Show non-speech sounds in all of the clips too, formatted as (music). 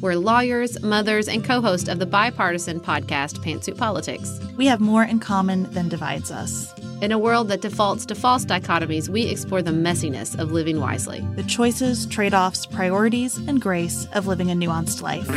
We're lawyers, mothers, and co host of the bipartisan podcast Pantsuit Politics. We have more in common than divides us. In a world that defaults to false dichotomies, we explore the messiness of living wisely. The choices, trade offs, priorities, and grace of living a nuanced life.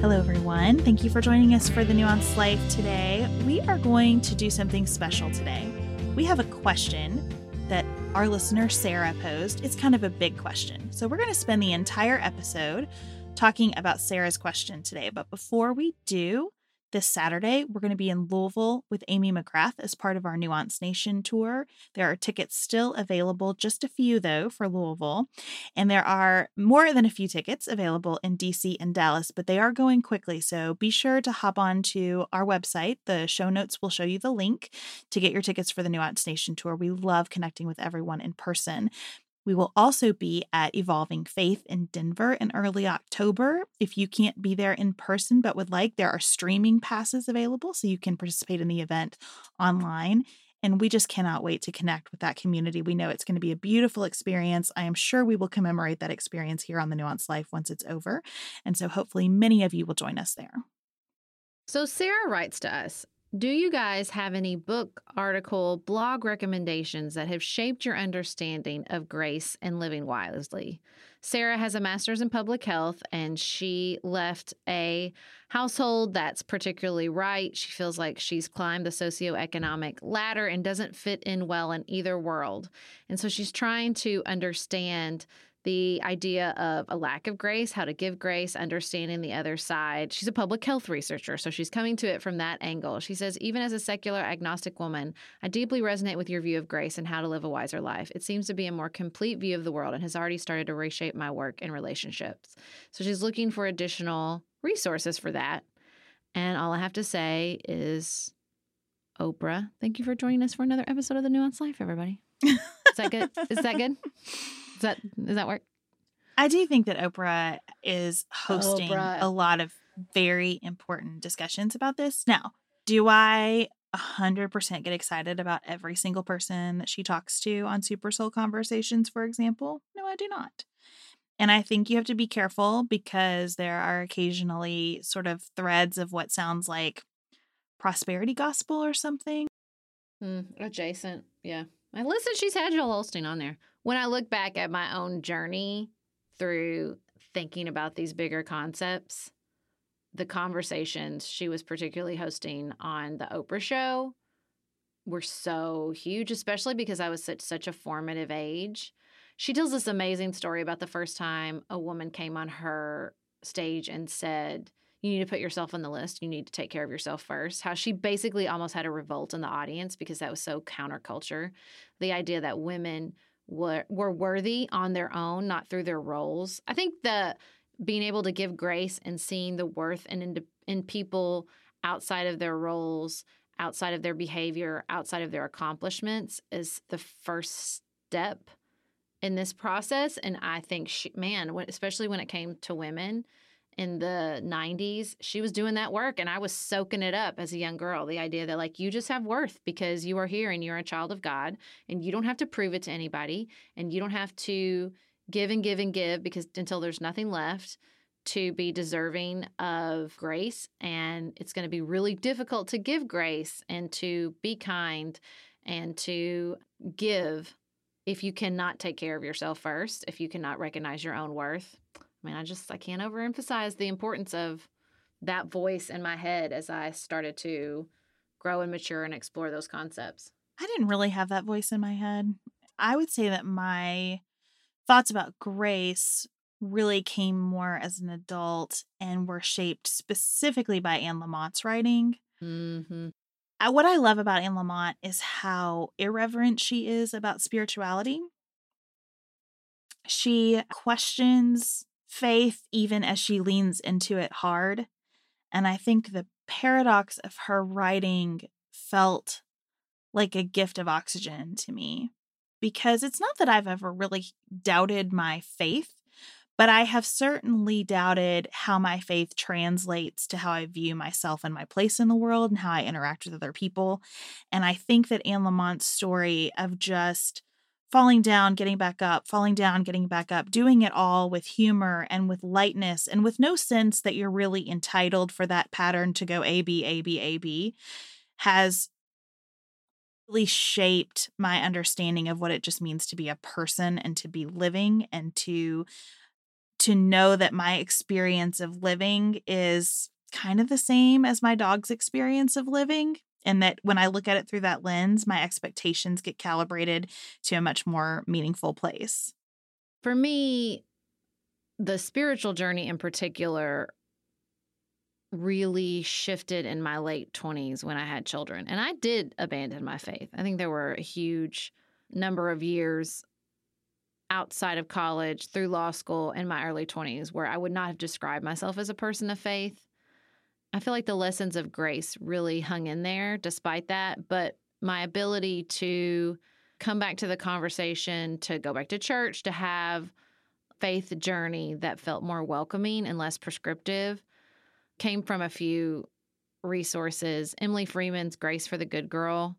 Hello, everyone. Thank you for joining us for the Nuanced Life today. We are going to do something special today. We have a question that our listener Sarah posed. It's kind of a big question. So we're going to spend the entire episode talking about Sarah's question today. But before we do, this Saturday, we're going to be in Louisville with Amy McGrath as part of our Nuance Nation tour. There are tickets still available, just a few though, for Louisville. And there are more than a few tickets available in DC and Dallas, but they are going quickly. So be sure to hop on to our website. The show notes will show you the link to get your tickets for the Nuance Nation tour. We love connecting with everyone in person. We will also be at Evolving Faith in Denver in early October. If you can't be there in person but would like, there are streaming passes available so you can participate in the event online. And we just cannot wait to connect with that community. We know it's going to be a beautiful experience. I am sure we will commemorate that experience here on the Nuance Life once it's over. And so hopefully many of you will join us there. So Sarah writes to us do you guys have any book, article, blog recommendations that have shaped your understanding of grace and living wisely? Sarah has a master's in public health and she left a household that's particularly right. She feels like she's climbed the socioeconomic ladder and doesn't fit in well in either world. And so she's trying to understand the idea of a lack of grace, how to give grace, understanding the other side. She's a public health researcher, so she's coming to it from that angle. She says, even as a secular agnostic woman, I deeply resonate with your view of grace and how to live a wiser life. It seems to be a more complete view of the world and has already started to reshape my work and relationships. So she's looking for additional resources for that. And all I have to say is, Oprah, thank you for joining us for another episode of The Nuance Life, everybody. Is that good? Is that good? (laughs) Does that does that work? I do think that Oprah is hosting Oprah. a lot of very important discussions about this. Now, do I 100% get excited about every single person that she talks to on Super Soul Conversations, for example? No, I do not. And I think you have to be careful because there are occasionally sort of threads of what sounds like prosperity gospel or something. Hmm, adjacent, yeah. I listen. She's had Joel Osteen on there. When I look back at my own journey through thinking about these bigger concepts, the conversations she was particularly hosting on the Oprah show were so huge, especially because I was such such a formative age. She tells this amazing story about the first time a woman came on her stage and said, you need to put yourself on the list. You need to take care of yourself first. How she basically almost had a revolt in the audience because that was so counterculture. The idea that women were were worthy on their own, not through their roles. I think the being able to give grace and seeing the worth and in, in people outside of their roles, outside of their behavior, outside of their accomplishments is the first step in this process. And I think, she, man, when, especially when it came to women in the 90s, she was doing that work and I was soaking it up as a young girl. The idea that, like, you just have worth because you are here and you're a child of God and you don't have to prove it to anybody and you don't have to give and give and give because until there's nothing left to be deserving of grace. And it's going to be really difficult to give grace and to be kind and to give if you cannot take care of yourself first, if you cannot recognize your own worth. I mean, I just I can't overemphasize the importance of that voice in my head as I started to grow and mature and explore those concepts. I didn't really have that voice in my head. I would say that my thoughts about grace really came more as an adult and were shaped specifically by Anne Lamott's writing. Mm-hmm. Uh, What I love about Anne Lamott is how irreverent she is about spirituality. She questions faith even as she leans into it hard. And I think the paradox of her writing felt like a gift of oxygen to me because it's not that I've ever really doubted my faith, but I have certainly doubted how my faith translates to how I view myself and my place in the world and how I interact with other people. And I think that Anne Lamott's story of just falling down, getting back up, falling down, getting back up, doing it all with humor and with lightness and with no sense that you're really entitled for that pattern to go A, B, A, B, A, B has really shaped my understanding of what it just means to be a person and to be living and to to know that my experience of living is kind of the same as my dog's experience of living and that when I look at it through that lens my expectations get calibrated to a much more meaningful place. For me, the spiritual journey in particular really shifted in my late 20s when I had children. And I did abandon my faith. I think there were a huge number of years outside of college, through law school, in my early 20s, where I would not have described myself as a person of faith. I feel like the lessons of grace really hung in there despite that. But my ability to come back to the conversation, to go back to church, to have faith journey that felt more welcoming and less prescriptive came from a few resources. Emily Freeman's Grace for the Good Girl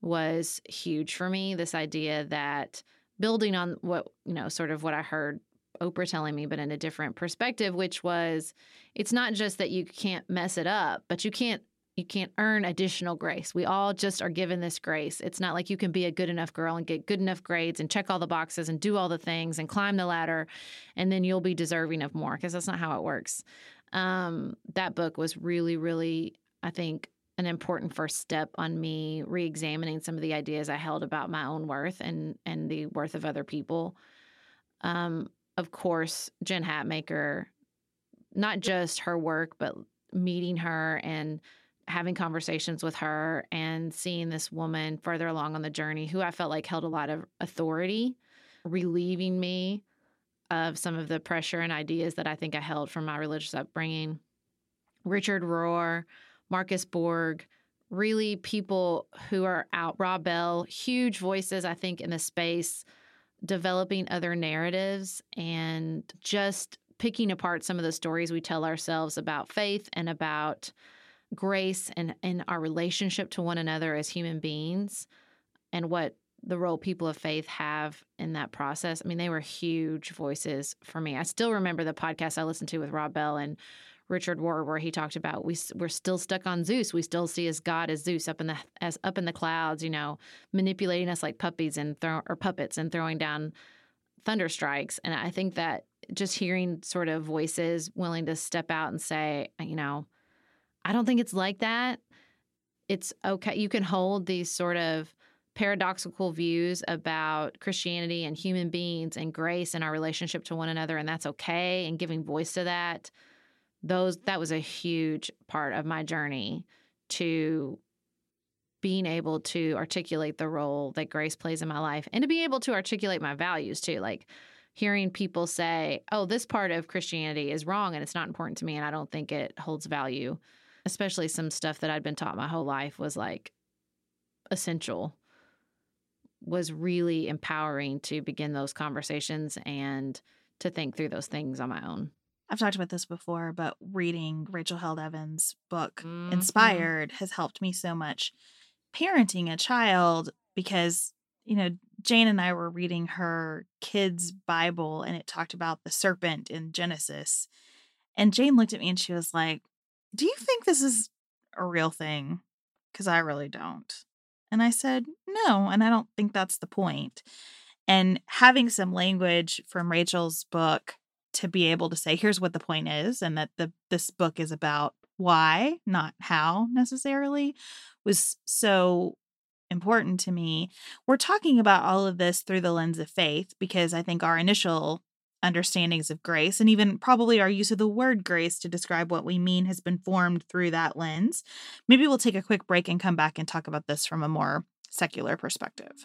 was huge for me. This idea that building on what, you know, sort of what I heard Oprah telling me, but in a different perspective, which was it's not just that you can't mess it up, but you can't you can't earn additional grace. We all just are given this grace. It's not like you can be a good enough girl and get good enough grades and check all the boxes and do all the things and climb the ladder and then you'll be deserving of more because that's not how it works. Um, that book was really, really, I think, an important first step on me re-examining some of the ideas I held about my own worth and and the worth of other people. Um, of course, Jen Hatmaker, not just her work, but meeting her and having conversations with her and seeing this woman further along on the journey who I felt like held a lot of authority, relieving me of some of the pressure and ideas that I think I held from my religious upbringing. Richard Rohr, Marcus Borg, really people who are out, Rob Bell, huge voices, I think, in the space, developing other narratives and just picking apart some of the stories we tell ourselves about faith and about grace and, and our relationship to one another as human beings and what the role people of faith have in that process. I mean, they were huge voices for me. I still remember the podcast I listened to with Rob Bell and Richard Rohr, where he talked about we we're still stuck on Zeus. We still see as God as Zeus up in the as up in the clouds, you know, manipulating us like puppies and throw or puppets and throwing down thunder strikes. And I think that just hearing sort of voices willing to step out and say, uh, you know, I don't think it's like that. It's okay. You can hold these sort of paradoxical views about Christianity and human beings and grace and our relationship to one another, and that's okay, and giving voice to that. Those that was a huge part of my journey to being able to articulate the role that grace plays in my life and to be able to articulate my values too. Like hearing people say, oh, this part of Christianity is wrong and it's not important to me and I don't think it holds value. Especially some stuff that I'd been taught my whole life was like essential was really empowering to begin those conversations and to think through those things on my own. I've talked about this before, but reading Rachel Held Evans' book, Mhm. Inspired, has helped me so much parenting a child because, you know, Jane and I were reading her kids' Bible and it talked about the serpent in Genesis. And Jane looked at me and she was like, Do you think this is a real thing? Because I really don't. And I said, No, and I don't think that's the point. And having some language from Rachel's book to be able to say, here's what the point is, and that the this book is about why, not how necessarily, was so important to me. We're talking about all of this through the lens of faith because I think our initial understandings of grace, and even probably our use of the word grace to describe what we mean has been formed through that lens. Maybe we'll take a quick break and come back and talk about this from a more secular perspective.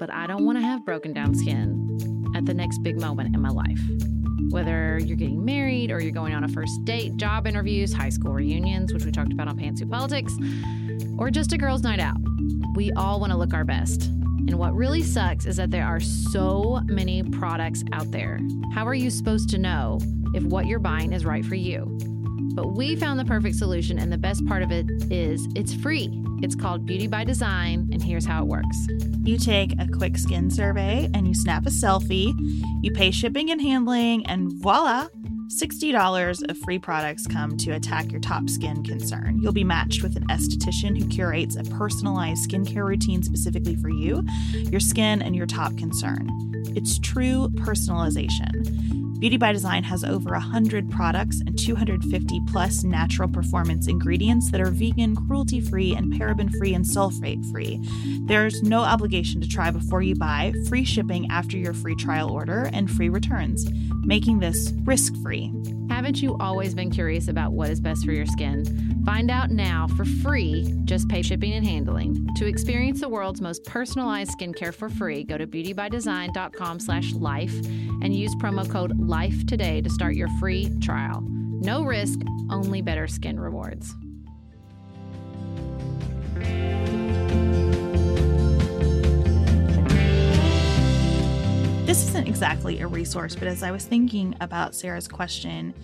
but I don't want to have broken down skin at the next big moment in my life. Whether you're getting married or you're going on a first date, job interviews, high school reunions, which we talked about on Pantsuit Politics, or just a girls' night out, we all want to look our best. And what really sucks is that there are so many products out there. How are you supposed to know if what you're buying is right for you? But we found the perfect solution, and the best part of it is it's free. It's called Beauty by Design, and here's how it works. You take a quick skin survey and you snap a selfie, you pay shipping and handling, and voila! $60 of free products come to attack your top skin concern. You'll be matched with an esthetician who curates a personalized skincare routine specifically for you, your skin, and your top concern. It's true personalization. Beauty by Design has over 100 products and 250 plus natural performance ingredients that are vegan, cruelty free, and paraben free and sulfate free. There's no obligation to try before you buy, free shipping after your free trial order, and free returns, making this risk free. Haven't you always been curious about what is best for your skin? Find out now for free. Just pay shipping and handling. To experience the world's most personalized skincare for free, go to beautybydesign.com/life and use promo code LIFE today to start your free trial. No risk, only better skin rewards. This isn't exactly a resource, but as I was thinking about Sarah's question,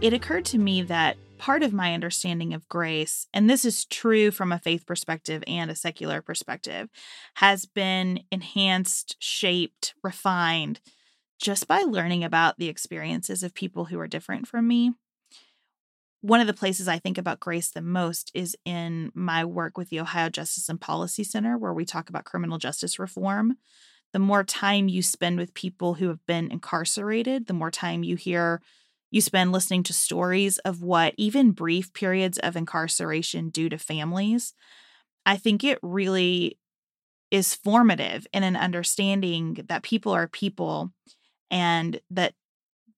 it occurred to me that part of my understanding of grace, and this is true from a faith perspective and a secular perspective, has been enhanced, shaped, refined just by learning about the experiences of people who are different from me. One of the places I think about grace the most is in my work with the Ohio Justice and Policy Center, where we talk about criminal justice reform. The more time you spend with people who have been incarcerated, the more time you hear you spend listening to stories of what even brief periods of incarceration do to families. I think it really is formative in an understanding that people are people and that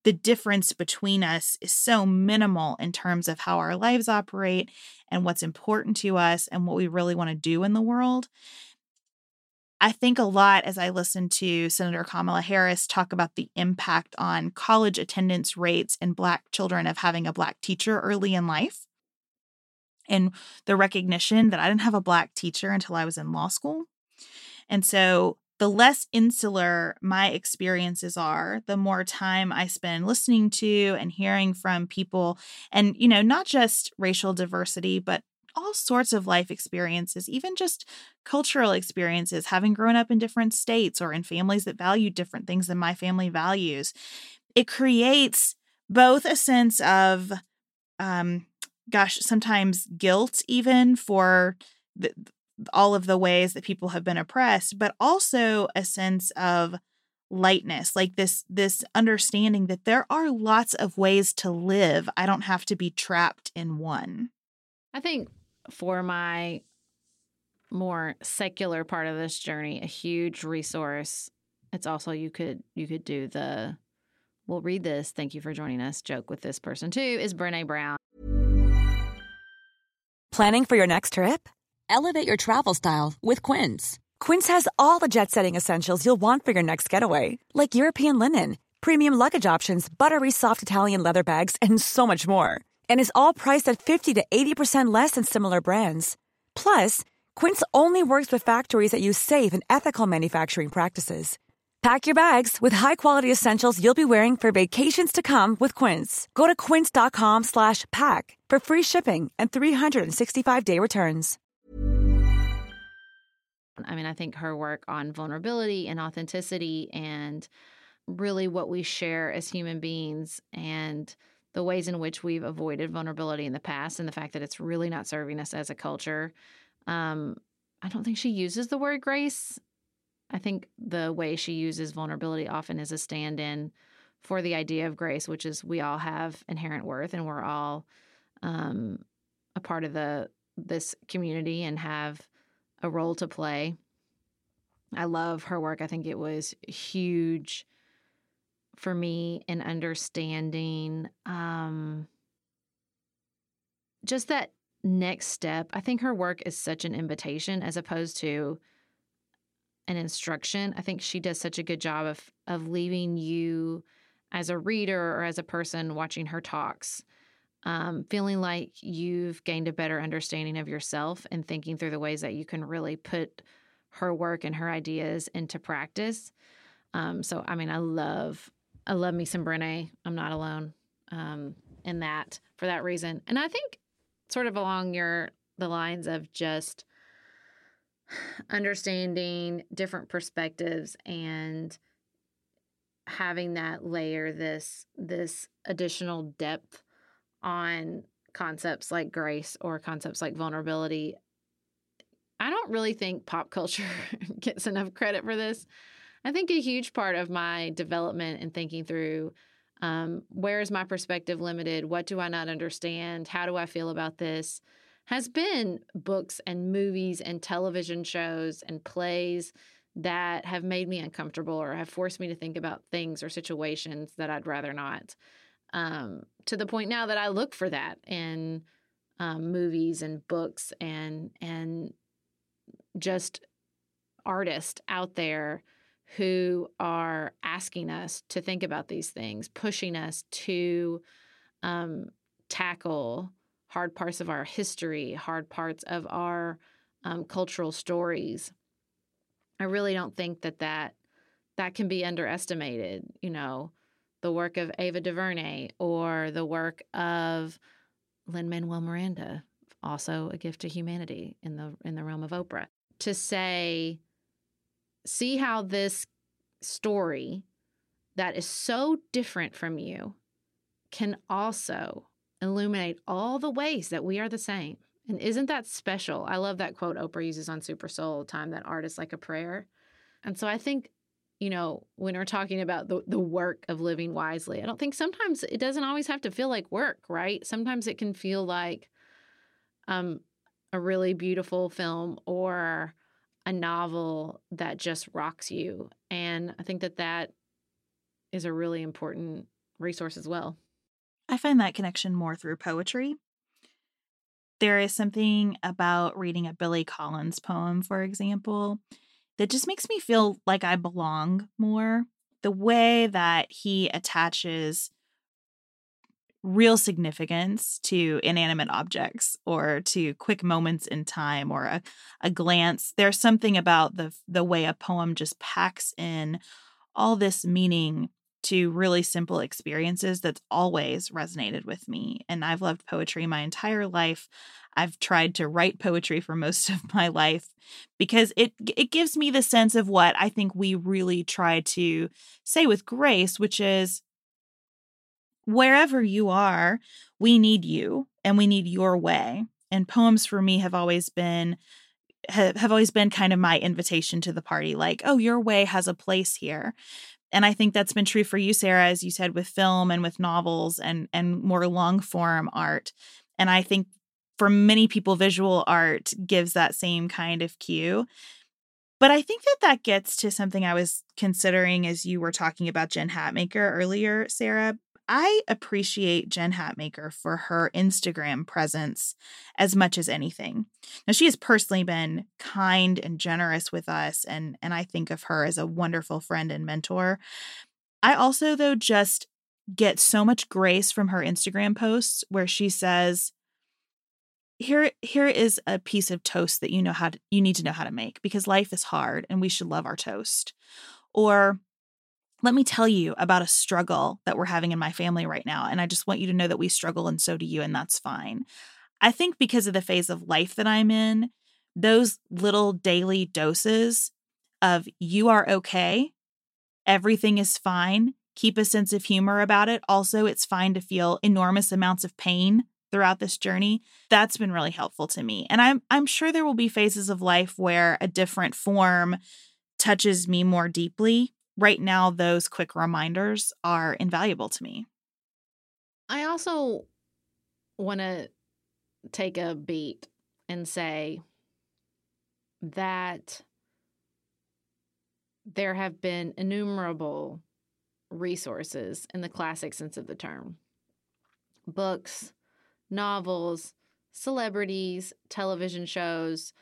the difference between us is so minimal in terms of how our lives operate and what's important to us and what we really want to do in the world. I think a lot as I listen to Senator Kamala Harris talk about the impact on college attendance rates and Black children of having a Black teacher early in life. And the recognition that I didn't have a Black teacher until I was in law school. And so the less insular my experiences are, the more time I spend listening to and hearing from people. And, you know, not just racial diversity, but all sorts of life experiences, even just cultural experiences, having grown up in different states or in families that value different things than my family values. It creates both a sense of, um, gosh, sometimes guilt, even for the, all of the ways that people have been oppressed, but also a sense of lightness like this this understanding that there are lots of ways to live i don't have to be trapped in one I think for my more secular part of this journey, a huge resource. It's also you could you could do the we'll read this. Thank you for joining us. Joke with this person too is Brene Brown. Planning for your next trip? Elevate your travel style with Quince. Quince has all the jet setting essentials you'll want for your next getaway, like European linen, premium luggage options, buttery soft Italian leather bags, and so much more. And is all priced at 50 to 80% less than similar brands. Plus, Quince only works with factories that use safe and ethical manufacturing practices. Pack your bags with high-quality essentials you'll be wearing for vacations to come with Quince. Go to quince.com slash pack for free shipping and 365-day returns. I mean, I think her work on vulnerability and authenticity and really what we share as human beings and the ways in which we've avoided vulnerability in the past and the fact that it's really not serving us as a culture. Um, I don't think she uses the word grace. I think the way she uses vulnerability often is a stand in for the idea of grace, which is we all have inherent worth and we're all um, a part of the this community and have a role to play. I love her work. I think it was huge for me in understanding um, just that next step. I think her work is such an invitation as opposed to an instruction. I think she does such a good job of of leaving you as a reader or as a person watching her talks um, feeling like you've gained a better understanding of yourself and thinking through the ways that you can really put her work and her ideas into practice. Um, so, I mean, I love, I love me some Brene. I'm not alone um, in that for that reason. And I think, sort of along your the lines of just understanding different perspectives and having that layer this this additional depth on concepts like grace or concepts like vulnerability. I don't really think pop culture (laughs) gets enough credit for this. I think a huge part of my development and thinking through um, where is my perspective limited? What do I not understand? How do I feel about this? Has been books and movies and television shows and plays that have made me uncomfortable or have forced me to think about things or situations that I'd rather not um, to the point now that I look for that in um, movies and books and and just artists out there who are asking us to think about these things, pushing us to um, tackle hard parts of our history, hard parts of our um, cultural stories. I really don't think that that that can be underestimated. You know, the work of Ava DuVernay or the work of Lin Manuel Miranda, also a gift to humanity in the in the realm of Oprah. To say, see how this story that is so different from you can also illuminate all the ways that we are the same. And isn't that special? I love that quote Oprah uses on Super Soul all the time that art is like a prayer. And so I think you know, when we're talking about the, the work of living wisely, I don't think sometimes it doesn't always have to feel like work, right? Sometimes it can feel like um, a really beautiful film or a novel that just rocks you. And I think that that is a really important resource as well. I find that connection more through poetry. There is something about reading a Billy Collins poem, for example, that just makes me feel like I belong more. The way that he attaches real significance to inanimate objects or to quick moments in time or a, a glance. There's something about the the way a poem just packs in all this meaning to really simple experiences that's always resonated with me. And I've loved poetry my entire life. I've tried to write poetry for most (laughs) of my life because it it gives me the sense of what I think we really try to say with grace, which is wherever you are, we need you and we need your way. And poems for me have always been have, have always been kind of my invitation to the party like, oh, your way has a place here. And I think that's been true for you, Sarah, as you said, with film and with novels and and more long form art. And I think for many people, visual art gives that same kind of cue. But I think that that gets to something I was considering as you were talking about Jen Hatmaker earlier, Sarah. I appreciate Jen Hatmaker for her Instagram presence as much as anything. Now she has personally been kind and generous with us and and I think of her as a wonderful friend and mentor. I also though just get so much grace from her Instagram posts where she says here here is a piece of toast that you know how to, you need to know how to make because life is hard and we should love our toast or let me tell you about a struggle that we're having in my family right now. And I just want you to know that we struggle and so do you, and that's fine. I think because of the phase of life that I'm in, those little daily doses of you are okay, everything is fine, keep a sense of humor about it. Also, it's fine to feel enormous amounts of pain throughout this journey. That's been really helpful to me. And I'm I'm sure there will be phases of life where a different form touches me more deeply. Right now those quick reminders are invaluable to me. I also want to take a beat and say that there have been innumerable resources in the classic sense of the term books, novels, celebrities, television shows,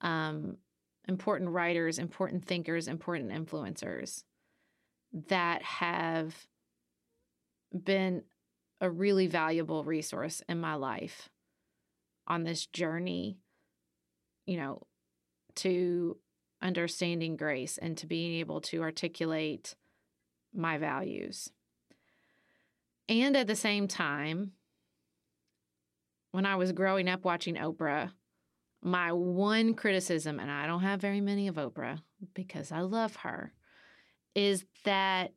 um, important writers, important thinkers, important influencers that have been a really valuable resource in my life on this journey, you know, to understanding grace and to being able to articulate my values. And at the same time, when I was growing up watching Oprah, my one criticism, and I don't have very many of Oprah because I love her, is that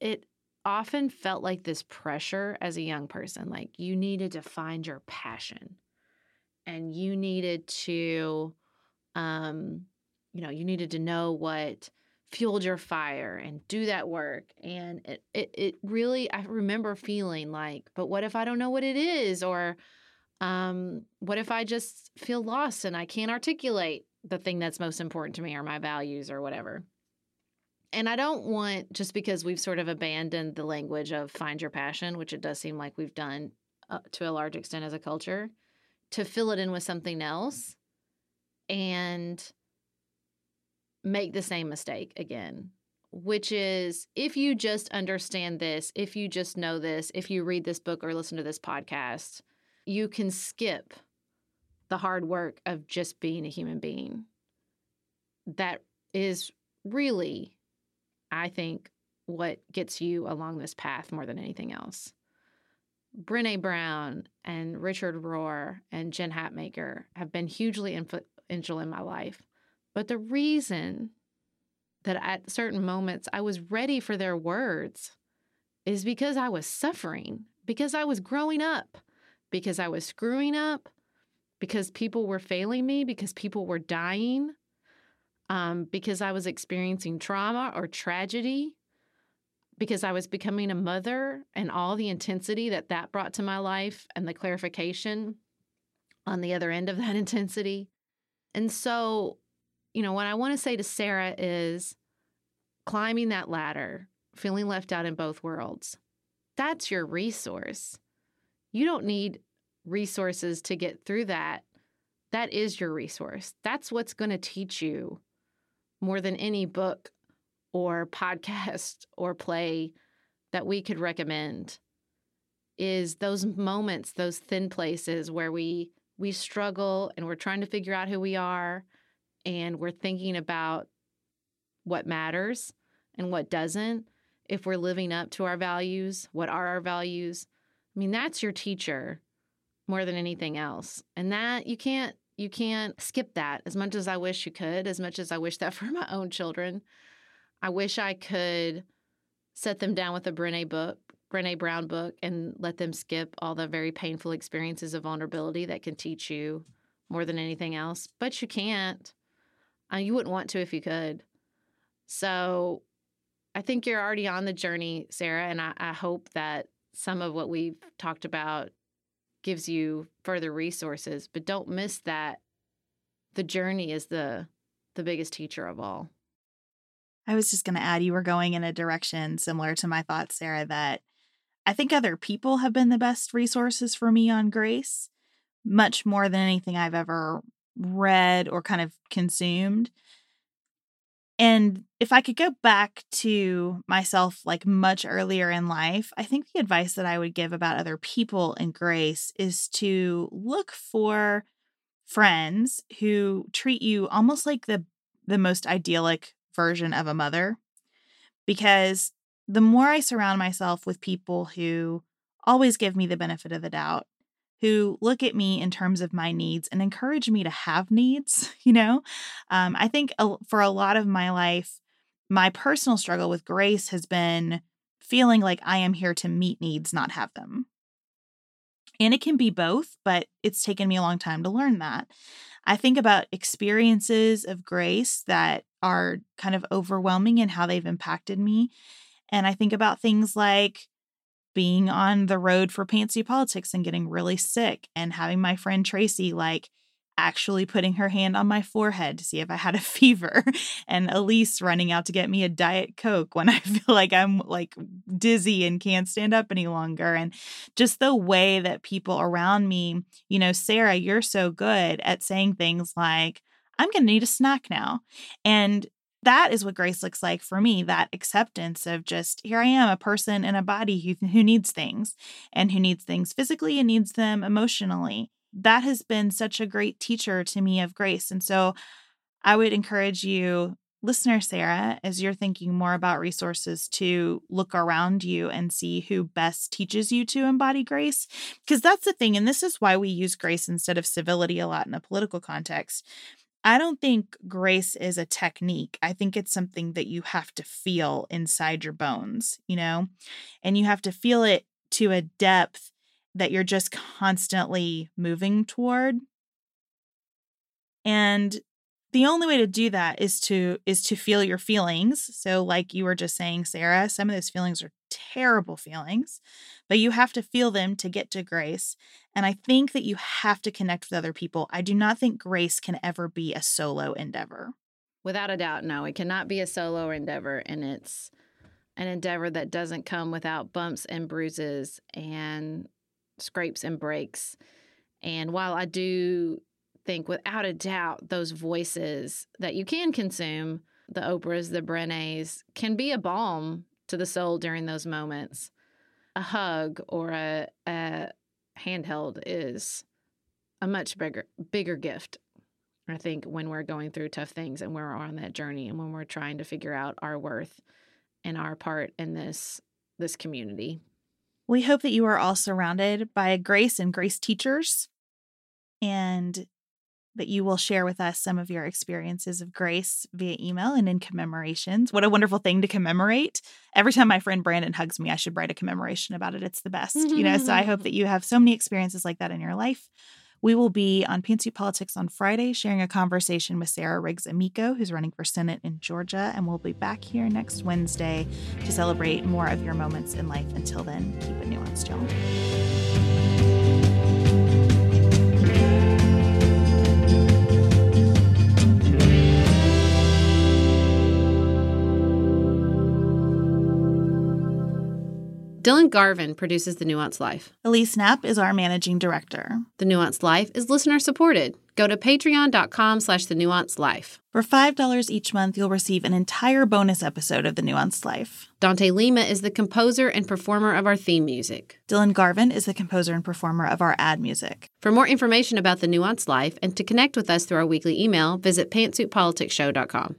it often felt like this pressure as a young person. Like you needed to find your passion and you needed to um you know you needed to know what fueled your fire and do that work and it, it it really i remember feeling like but what if i don't know what it is or um what if i just feel lost and i can't articulate the thing that's most important to me or my values or whatever and i don't want just because we've sort of abandoned the language of find your passion which it does seem like we've done uh, to a large extent as a culture to fill it in with something else and make the same mistake again, which is if you just understand this, if you just know this, if you read this book or listen to this podcast, you can skip the hard work of just being a human being. That is really, I think, what gets you along this path more than anything else. Brene Brown and Richard Rohr and Jen Hatmaker have been hugely influential in my life. But the reason that at certain moments I was ready for their words is because I was suffering, because I was growing up, because I was screwing up, because people were failing me, because people were dying, um, because I was experiencing trauma or tragedy because I was becoming a mother and all the intensity that that brought to my life and the clarification on the other end of that (laughs) intensity. And so, you know, what I want to say to Sarah is climbing that ladder, feeling left out in both worlds, that's your resource. You don't need resources to get through that. That is your resource. That's what's going to teach you more than any book or podcast or play that we could recommend is those moments, those thin places where we we struggle and we're trying to figure out who we are and we're thinking about what matters and what doesn't. If we're living up to our values, what are our values? I mean, that's your teacher more than anything else. And that you can't you can't skip that as much as I wish you could, as much as I wish that (laughs) for my own children. I wish I could set them down with a Brene book, Brene Brown book, and let them skip all the very painful experiences of vulnerability that can teach you more than anything else. But you can't. Uh, you wouldn't want to if you could. So I think you're already on the journey, Sarah, and I, I hope that some of what we've talked about gives you further resources. But don't miss that the journey is the the biggest teacher of all. I was just going to add you were going in a direction similar to my thoughts, Sarah, that I think other people have been the best resources for me on grace, much more than anything I've ever read or kind of consumed. And if I could go back to myself like much earlier in life, I think the advice that I would give about other people in grace is to look for friends who treat you almost like the the most idyllic version of a mother. Because the more I surround myself with people who always give me the benefit of the doubt, who look at me in terms of my needs and encourage me to have needs, (laughs) you know, um, I think for a lot of my life, my personal struggle with grace has been feeling like I am here to meet needs, not have them. And it can be both, but it's taken me a long time to learn that. I think about experiences of grace that are kind of overwhelming and how they've impacted me. And I think about things like being on the road for Pantsuit Politics and getting really sick and having my friend Tracy like actually putting her hand on my forehead to see if I had a (laughs) fever, and Elise running out to get me a Diet Coke when (laughs) I feel like I'm like dizzy and can't stand up any longer. And just the way that people around me, you know, Sarah, you're so good at saying things like, I'm going to need a snack now. And that is what grace looks like for me that acceptance of just here I am, a person in a body who, who needs things and who needs things physically and needs them emotionally that has been such a great teacher to me of grace. And so I would encourage you, listener Sarah, as you're thinking more about resources, to look around you and see who best teaches you to embody grace. Because that's the thing. And this is why we use grace instead of civility a lot in a political context. I don't think grace is a technique. I think it's something that you have to feel inside your bones, you know, and you have to feel it to a depth that you're just constantly moving toward. And the only way to do that is to is to feel your feelings. So like you were just saying Sarah, some of those feelings are terrible feelings, but you have to feel them to get to grace. And I think that you have to connect with other people. I do not think grace can ever be a solo endeavor. Without a doubt, no. It cannot be a solo endeavor and it's an endeavor that doesn't come without bumps and bruises and scrapes and breaks. And while I do think without a doubt those voices that you can consume, the Oprahs, the Brenes, can be a balm to the soul during those moments. A hug or a, a handheld is a much bigger bigger gift. I think when we're going through tough things and we're on that journey and when we're trying to figure out our worth and our part in this this community. We hope that you are all surrounded by grace and grace teachers and that you will share with us some of your experiences of grace via email and in commemorations. What a wonderful thing to commemorate. Every time my friend Brandon hugs me, I should write a commemoration about it. It's the best, you know. So I hope that (laughs) you have so many experiences like that in your life. We will be on Pantsuit Politics on Friday, sharing a conversation with Sarah Riggs Amico, who's running for Senate in Georgia. And we'll be back here next Wednesday to celebrate more of your moments in life. Until then, keep it nuanced, y'all. Dylan Garvin produces The Nuanced Life. Elise Knapp is our managing director. The Nuanced Life is listener supported. Go to patreon.com slash the nuanced life. For $5 each month, you'll receive an entire bonus episode of The Nuanced Life. Dante Lima is the composer and performer of our theme music. Dylan Garvin is the composer and performer of our ad music. For more information about The Nuanced Life and to connect with us through our weekly email, visit pantsuitpoliticsshow.com.